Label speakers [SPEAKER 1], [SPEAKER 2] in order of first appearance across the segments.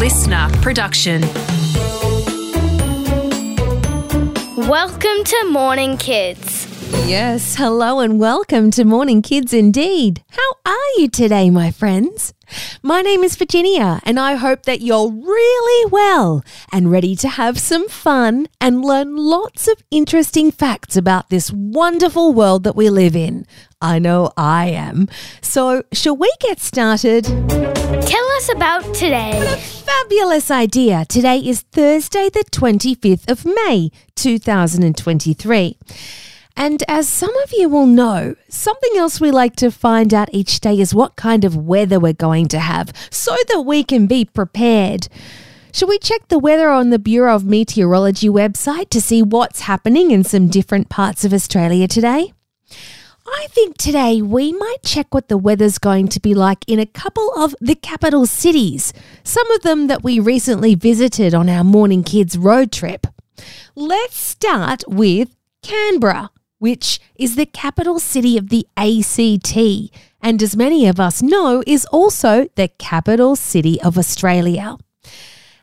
[SPEAKER 1] LiSTNR production.
[SPEAKER 2] Welcome to Morning Kids.
[SPEAKER 3] Yes, hello and welcome to Morning Kids indeed. How are you today, my friends? My name is Virginia, and I hope that you're really well and ready to have some fun and learn lots of interesting facts about this wonderful world that we live in. I know I am. So, shall we get started?
[SPEAKER 2] Tell us about today.
[SPEAKER 3] Fabulous idea. Today is Thursday, the 25th of May, 2023. And as some of you will know, something else we like to find out each day is what kind of weather we're going to have so that we can be prepared. Should we check the weather on the Bureau of Meteorology website to see what's happening in some different parts of Australia today? I think today we might check what the weather's going to be like in a couple of the capital cities, some of them that we recently visited on our Morning Kids road trip. Let's start with Canberra, which is the capital city of the ACT, and as many of us know, is also the capital city of Australia.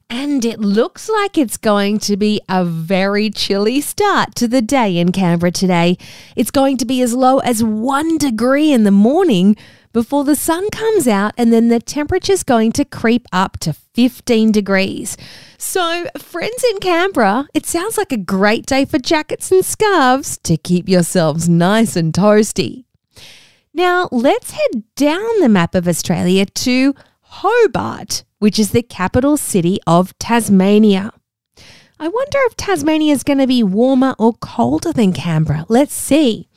[SPEAKER 3] And it looks like it's going to be a very chilly start to the day in Canberra today. It's going to be as low as one degree in the morning before the sun comes out, and then the temperature's going to creep up to 15 degrees. So, friends in Canberra, it sounds like a great day for jackets and scarves to keep yourselves nice and toasty. Now, let's head down the map of Australia to Hobart, which is the capital city of Tasmania. I wonder if Tasmania is going to be warmer or colder than Canberra. Let's see.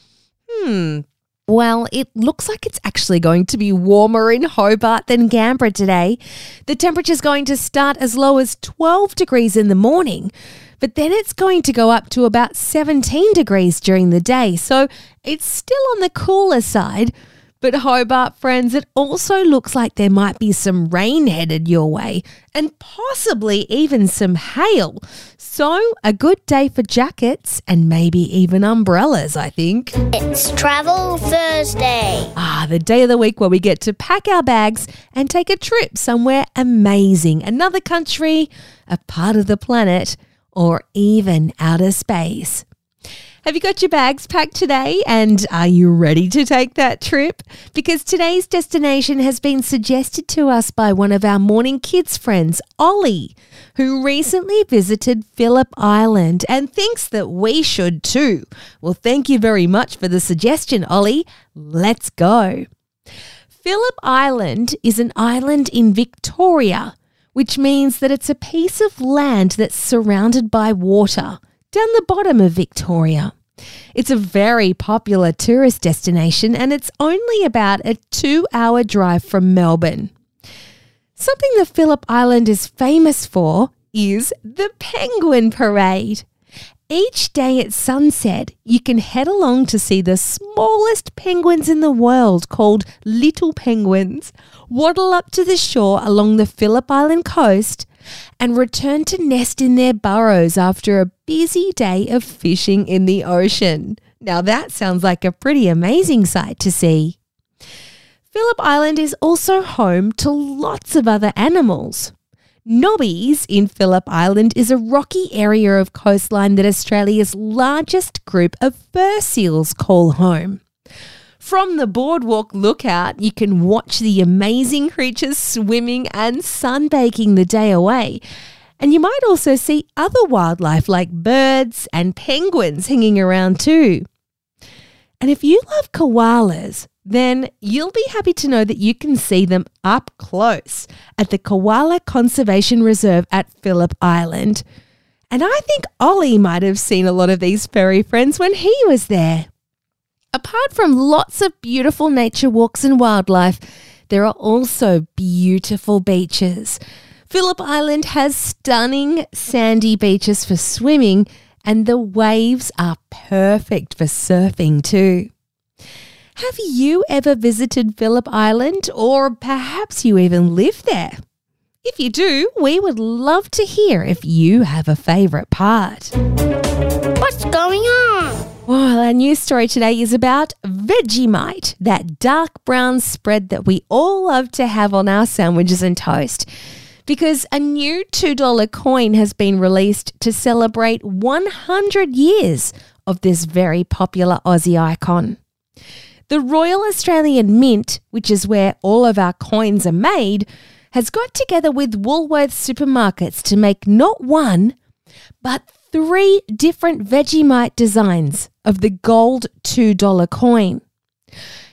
[SPEAKER 3] Hmm. Well, it looks like it's actually going to be warmer in Hobart than Canberra today. The temperature's going to start as low as 12 degrees in the morning, but then it's going to go up to about 17 degrees during the day. So it's still on the cooler side, but Hobart, friends, it also looks like there might be some rain headed your way and possibly even some hail. So, a good day for jackets and maybe even umbrellas, I think.
[SPEAKER 2] It's Travel Thursday.
[SPEAKER 3] Ah, the day of the week where we get to pack our bags and take a trip somewhere amazing. Another country, a part of the planet, or even outer space. Have you got your bags packed today? And are you ready to take that trip? Because today's destination has been suggested to us by one of our morning kids friends, Ollie, who recently visited Phillip Island and thinks that we should too. Well, thank you very much for the suggestion, Ollie. Let's go. Phillip Island is an island in Victoria, which means that it's a piece of land that's surrounded by water down the bottom of Victoria. It's a very popular tourist destination and it's only about a two hour drive from Melbourne. Something that Phillip Island is famous for is the Penguin Parade. Each day at sunset, you can head along to see the smallest penguins in the world called little penguins waddle up to the shore along the Phillip Island coast and return to nest in their burrows after a busy day of fishing in the ocean. Now, that sounds like a pretty amazing sight to see. Phillip Island is also home to lots of other animals. Nobbies in Phillip Island is a rocky area of coastline that Australia's largest group of fur seals call home. From the boardwalk lookout, you can watch the amazing creatures swimming and sunbaking the day away. And you might also see other wildlife like birds and penguins hanging around too. And if you love koalas, then you'll be happy to know that you can see them up close at the Koala Conservation Reserve at Phillip Island. And I think Ollie might have seen a lot of these furry friends when he was there. Apart from lots of beautiful nature walks and wildlife, there are also beautiful beaches. Phillip Island has stunning sandy beaches for swimming, and the waves are perfect for surfing too. Have you ever visited Phillip Island, or perhaps you even live there? If you do, we would love to hear if you have a favourite part.
[SPEAKER 2] What's going on?
[SPEAKER 3] Well, our news story today is about Vegemite, that dark brown spread that we all love to have on our sandwiches and toast. because a new $2 coin has been released to celebrate 100 years of this very popular Aussie icon. The Royal Australian Mint, which is where all of our coins are made, has got together with Woolworths supermarkets to make not one, but three different Vegemite designs of the gold $2 coin.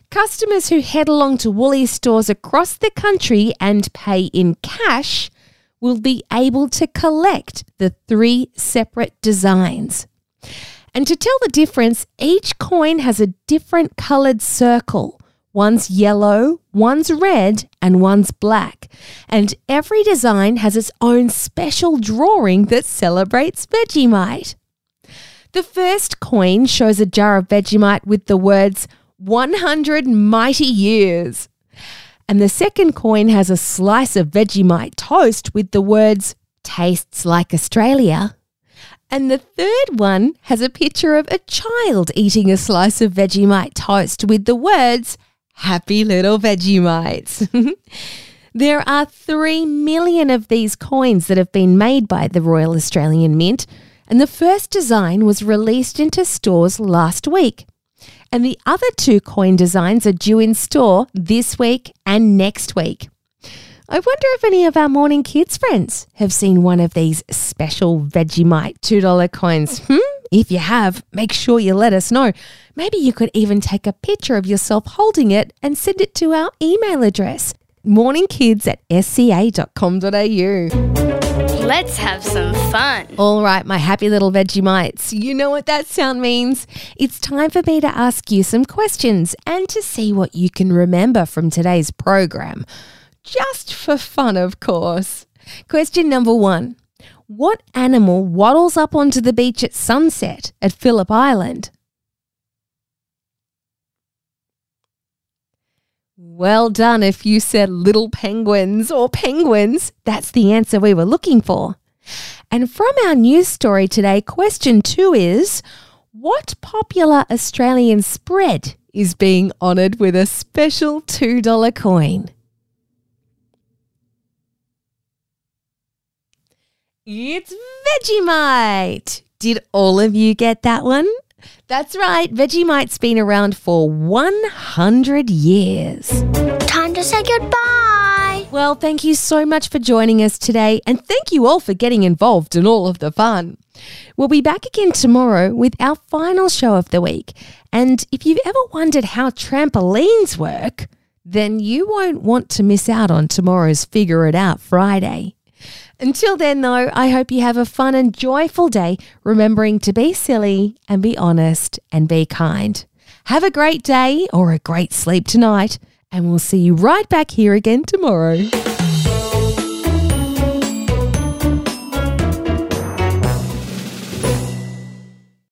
[SPEAKER 3] Customers who head along to Woolies stores across the country and pay in cash will be able to collect the three separate designs. And to tell the difference, each coin has a different coloured circle. One's yellow, one's red, and one's black. And every design has its own special drawing that celebrates Vegemite. The first coin shows a jar of Vegemite with the words 100 mighty years. And the second coin has a slice of Vegemite toast with the words tastes like Australia. And the third one has a picture of a child eating a slice of Vegemite toast with the words, Happy Little Vegemites. there are 3 million of these coins that have been made by the Royal Australian Mint, and the first design was released into stores last week. And the other two coin designs are due in store this week and next week. I wonder if any of our morning kids friends have seen one of these special Vegemite $2 coins. Hmm? If you have, make sure you let us know. Maybe you could even take a picture of yourself holding it and send it to our email address morningkids at sca.com.au.
[SPEAKER 2] Let's have some fun.
[SPEAKER 3] All right, my happy little Vegemites. You know what that sound means. It's time for me to ask you some questions and to see what you can remember from today's program just for fun, of course. Question number one What animal waddles up onto the beach at sunset at Phillip Island? Well done if you said little penguins or penguins. That's the answer we were looking for. And from our news story today, question two is What popular Australian spread is being honoured with a special $2 coin? It's Vegemite! Did all of you get that one? That's right, Vegemite's been around for 100 years.
[SPEAKER 2] Time to say goodbye.
[SPEAKER 3] Well, thank you so much for joining us today, and thank you all for getting involved in all of the fun. We'll be back again tomorrow with our final show of the week. And if you've ever wondered how trampolines work, then you won't want to miss out on tomorrow's Figure It Out Friday. Until then, though, I hope you have a fun and joyful day, remembering to be silly and be honest and be kind. Have a great day or a great sleep tonight, and we'll see you right back here again tomorrow.